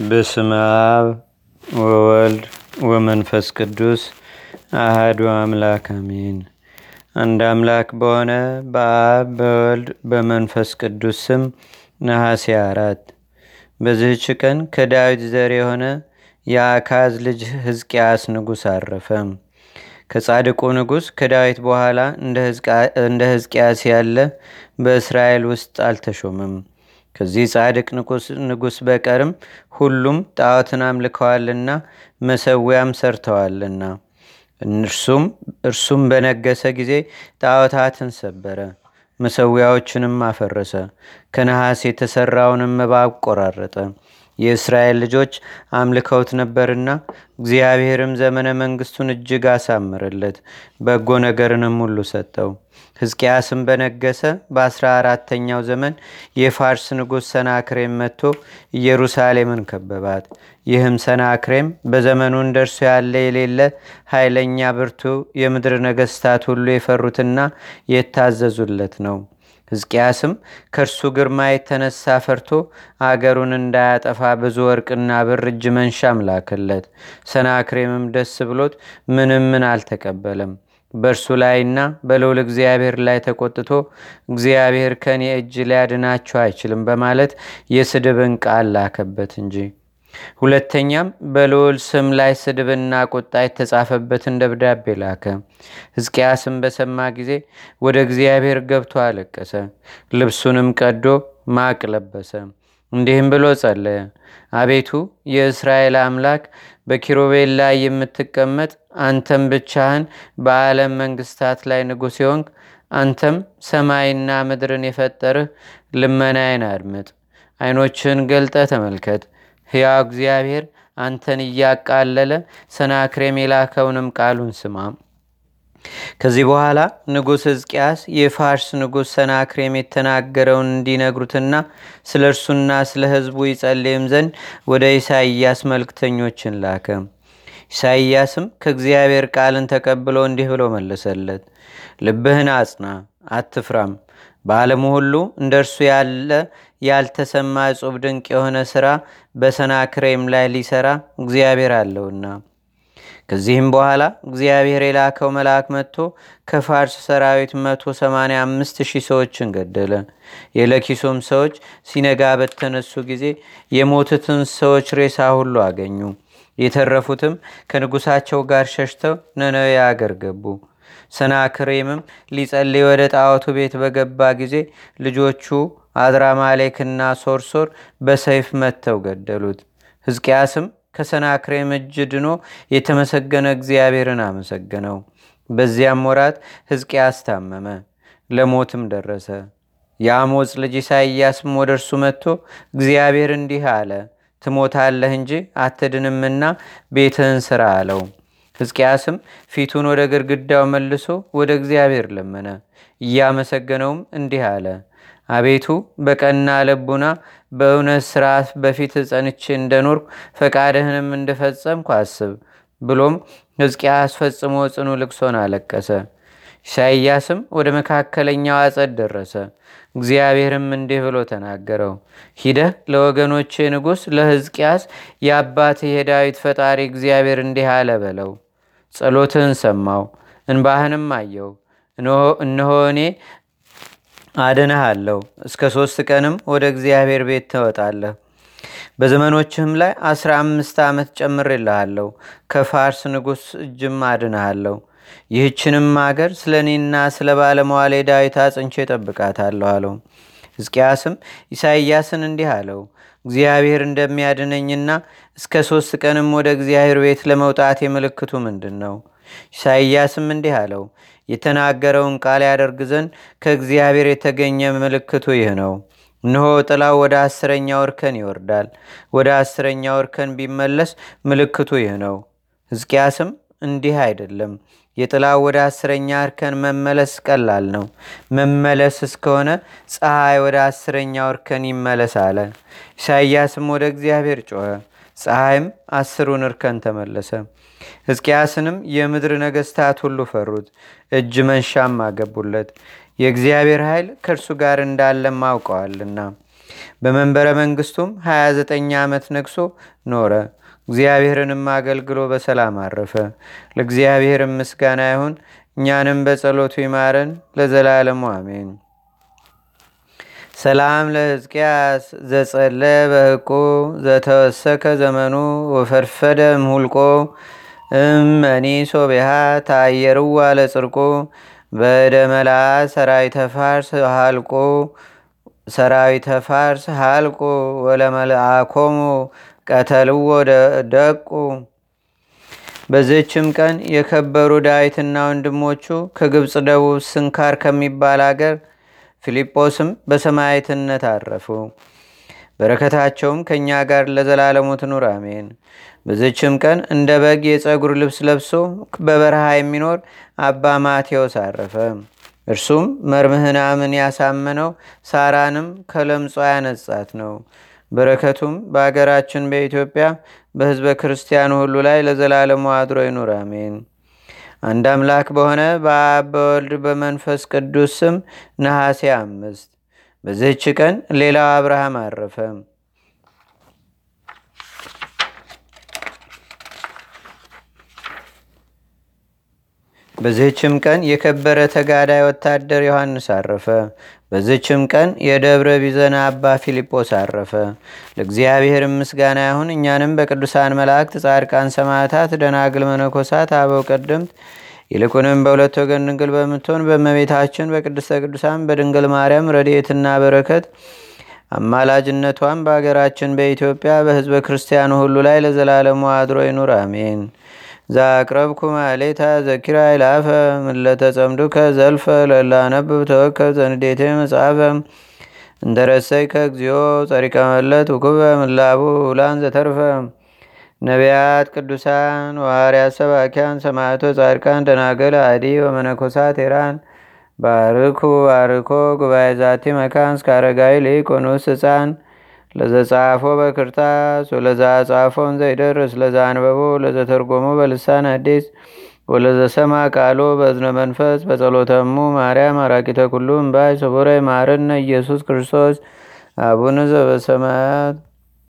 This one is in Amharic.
በስመ አብ ወወልድ ወመንፈስ ቅዱስ አህዱ አምላክ አሜን። አንድ አምላክ በሆነ በአብ በወልድ በመንፈስ ቅዱስ ስም ነሐሴ አራት በዚህች ቀን ከዳዊት ዘር የሆነ የአካዝ ልጅ ሕዝቅያስ ንጉሥ አረፈ። ከጻድቁ ንጉሥ ከዳዊት በኋላ እንደ ሕዝቅያስ ያለ በእስራኤል ውስጥ አልተሾመም። ከዚህ ጻድቅ ንጉሥ በቀርም ሁሉም ጣዖትን አምልከዋልና መሰዊያም ሰርተዋልና። እርሱም በነገሰ ጊዜ ጣዖታትን ሰበረ፣ መሰዊያዎችንም አፈረሰ፣ ከነሐስ የተሠራውንም እባብ ቆራረጠ። የእስራኤል ልጆች አምልከውት ነበርና እግዚአብሔርም ዘመነ መንግስቱን እጅግ አሳምርለት፣ በጎ ነገርንም ሁሉ ሰጠው። ሕዝቅያስም በነገሰ በአስራ አራተኛው ዘመን የፋርስ ንጉሥ ሰናክሬም መጥቶ ኢየሩሳሌምን ከበባት። ይህም ሰናክሬም በዘመኑ እንደርሱ ያለ የሌለ ኃይለኛ ብርቱ የምድር ነገስታት ሁሉ የፈሩትና የታዘዙለት ነው። ሕዝቅያስም ከእርሱ ግርማ የተነሳ ፈርቶ አገሩን እንዳያጠፋ ብዙ ወርቅና ብር እጅ መንሻም ላከለት። ሰናክሬምም ደስ ብሎት ምንም ምን አልተቀበለም። በእርሱ ላይና በልዑል እግዚአብሔር ላይ ተቆጥቶ እግዚአብሔር ከኔ እጅ ሊያድናቸው አይችልም በማለት የስድብን ቃል ላከበት እንጂ። ሁለተኛም በልዑል ስም ላይ ስድብና ቁጣ የተጻፈበትን ደብዳቤ ላከ። ሕዝቅያስም በሰማ ጊዜ ወደ እግዚአብሔር ገብቶ አለቀሰ። ልብሱንም ቀዶ ማቅ ለበሰ። እንዲህም ብሎ ጸለየ። አቤቱ የእስራኤል አምላክ በኪሮቤል ላይ የምትቀመጥ አንተም ብቻህን በዓለም መንግስታት ላይ ንጉሥ የሆንክ አንተም ሰማይና ምድርን የፈጠርህ ልመናዬን አድምጥ፣ ዓይኖችህን ገልጠ ተመልከት። ሕያው እግዚአብሔር አንተን እያቃለለ ሰናክሬም የላከውንም ቃሉን ስማ። ከዚህ በኋላ ንጉሥ ሕዝቅያስ የፋርስ ንጉሥ ሰናክሬም የተናገረውን እንዲነግሩትና ስለ እርሱና ስለ ሕዝቡ ይጸልይም ዘንድ ወደ ኢሳይያስ መልክተኞችን ላከ። ኢሳይያስም ከእግዚአብሔር ቃልን ተቀብሎ እንዲህ ብሎ መለሰለት። ልብህን አጽና፣ አትፍራም። በዓለሙ ሁሉ እንደ እርሱ ያለ ያልተሰማ እጹብ ድንቅ የሆነ ሥራ በሰናክሬም ላይ ሊሰራ እግዚአብሔር አለውና። ከዚህም በኋላ እግዚአብሔር የላከው መልአክ መጥቶ ከፋርስ ሰራዊት 185 ሺህ ሰዎችን ገደለ። የለኪሶም ሰዎች ሲነጋ በተነሱ ጊዜ የሞቱትን ሰዎች ሬሳ ሁሉ አገኙ። የተረፉትም ከንጉሳቸው ጋር ሸሽተው ነነዌ አገር ገቡ። ሰናክሬምም ሊጸልይ ወደ ጣዖቱ ቤት በገባ ጊዜ ልጆቹ አድራማሌክና ሶርሶር በሰይፍ መጥተው ገደሉት። ሕዝቅያስም ከሰናክሬም እጅ ድኖ የተመሰገነ እግዚአብሔርን አመሰገነው። በዚያም ወራት ሕዝቅያስ ታመመ፣ ለሞትም ደረሰ። የአሞፅ ልጅ ኢሳይያስም ወደ እርሱ መጥቶ እግዚአብሔር እንዲህ አለ፣ ትሞታለህ እንጂ አትድንምና ቤትህን ስራ አለው። ሕዝቅያስም ፊቱን ወደ ግድግዳው መልሶ ወደ እግዚአብሔር ለመነ። እያመሰገነውም እንዲህ አለ፣ አቤቱ በቀና ልቡና በእውነት ስርዓት በፊት ጸንቼ እንደኖርኩ ፈቃድህንም እንደፈጸምኩ አስብ። ብሎም ሕዝቅያስ ፈጽሞ ጽኑ ልቅሶን አለቀሰ። ኢሳይያስም ወደ መካከለኛው አጸድ ደረሰ። እግዚአብሔርም እንዲህ ብሎ ተናገረው፣ ሂደህ ለወገኖቼ ንጉሥ ለሕዝቅያስ የአባትህ የዳዊት ፈጣሪ እግዚአብሔር እንዲህ አለ በለው። ጸሎትህን ሰማው፣ እንባህንም አየው። እነሆ እኔ አድንሃለሁ። እስከ ሦስት ቀንም ወደ እግዚአብሔር ቤት ትወጣለህ። በዘመኖችህም ላይ አስራ አምስት ዓመት ጨምሬልሃለሁ። ከፋርስ ንጉሥ እጅም አድንሃለሁ። ይህችንም አገር ስለ እኔና ስለ ባለመዋሌ ዳዊት አጽንቼ ጠብቃታለሁ አለው። ሕዝቅያስም ኢሳይያስን እንዲህ አለው፣ እግዚአብሔር እንደሚያድነኝና እስከ ሦስት ቀንም ወደ እግዚአብሔር ቤት ለመውጣት የምልክቱ ምንድን ነው? ኢሳይያስም እንዲህ አለው፣ የተናገረውን ቃል ያደርግ ዘንድ ከእግዚአብሔር የተገኘ ምልክቱ ይህ ነው። እነሆ ጥላው ወደ አስረኛው እርከን ይወርዳል። ወደ አስረኛው እርከን ቢመለስ ምልክቱ ይህ ነው። ሕዝቅያስም እንዲህ አይደለም፣ የጥላው ወደ አስረኛ እርከን መመለስ ቀላል ነው። መመለስ እስከሆነ ፀሐይ ወደ አስረኛው እርከን ይመለስ አለ። ኢሳይያስም ወደ እግዚአብሔር ጮኸ። ፀሐይም አስሩን እርከን ተመለሰ። ሕዝቅያስንም የምድር ነገስታት ሁሉ ፈሩት፣ እጅ መንሻም አገቡለት። የእግዚአብሔር ኃይል ከእርሱ ጋር እንዳለም አውቀዋልና። በመንበረ መንግስቱም 29 ዓመት ነግሶ ኖረ። እግዚአብሔርንም አገልግሎ በሰላም አረፈ። ለእግዚአብሔርም ምስጋና ይሁን። እኛንም በጸሎቱ ይማረን ለዘላለሙ አሜን። ሰላም ለሕዝቅያስ ዘጸለ በህቁ ዘተወሰከ ዘመኑ ወፈድፈደ እምሁልቆ እመኒ ሶቤሃ ታየርዋ ለጽርቁ በደ መላ ሰራዊተ ፋርስ ሃልቆ ሰራዊተ ፋርስ ሃልቆ ወለመልአኮሙ ቀተልዎ ደቁ። በዚህችም ቀን የከበሩ ዳዊትና ወንድሞቹ ከግብፅ ደቡብ ስንካር ከሚባል አገር ፊልጶስም በሰማዕትነት አረፉ። በረከታቸውም ከእኛ ጋር ለዘላለሙ ትኑር አሜን። በዚችም ቀን እንደ በግ የፀጉር ልብስ ለብሶ በበረሃ የሚኖር አባ ማቴዎስ አረፈ። እርሱም መርምህናምን ያሳመነው ሳራንም ከለምጿ ያነጻት ነው። በረከቱም በአገራችን በኢትዮጵያ በህዝበ ክርስቲያኑ ሁሉ ላይ ለዘላለሙ አድሮ ይኑር አሜን። አንድ አምላክ በሆነ በአብ በወልድ በመንፈስ ቅዱስ ስም ነሐሴ አምስት በዚህች ቀን ሌላው አብርሃም አረፈ። በዚህችም ቀን የከበረ ተጋዳይ ወታደር ዮሐንስ አረፈ። በዚችም ቀን የደብረ ቢዘና አባ ፊልጶስ አረፈ። ለእግዚአብሔር ምስጋና ይሁን። እኛንም በቅዱሳን መላእክት፣ ጻድቃን፣ ሰማዕታት፣ ደናግል፣ መነኮሳት፣ አበው ቀደምት ይልቁንም በሁለት ወገን ድንግል በምትሆን በእመቤታችን በቅድስተ ቅዱሳን በድንግል ማርያም ረድኤትና በረከት አማላጅነቷን በአገራችን በኢትዮጵያ በህዝበ ክርስቲያኑ ሁሉ ላይ ለዘላለሙ አድሮ ይኑር አሜን። ዛቅረብኩ ማሌታ ዘኪራ ይላፈ ምለተጸምዱከ ዘልፈ ለላነብብ ተወከብ ዘንዴቴ መጽሐፈ። እንተረሰይ ከእግዚኦ ጸሪቀ መለት ውኩበ ምላቡ ውላን ዘተርፈ። ነቢያት፣ ቅዱሳን፣ ዋርያት፣ ሰባኪያን፣ ሰማዕቶ፣ ጻድቃን፣ ደናገል፣ አዲ ወመነኮሳት ኤራን ባርኩ ባርኮ ጉባኤ ዛቲ መካን እስከ አረጋዊ ሊቆኑስ ህፃን ለዘጻፎ በክርታስ ወለዛ ጻፎን ዘይደርስ ለዛ አንበቦ ለዘተርጎሞ በልሳን አዲስ ወለዘሰማ ቃሎ በዝነ መንፈስ በጸሎተሙ ማርያም አራቂተ ኩሉ እምባይ ሰቡረ ማረነ ኢየሱስ ክርስቶስ አቡነ ዘበሰማያት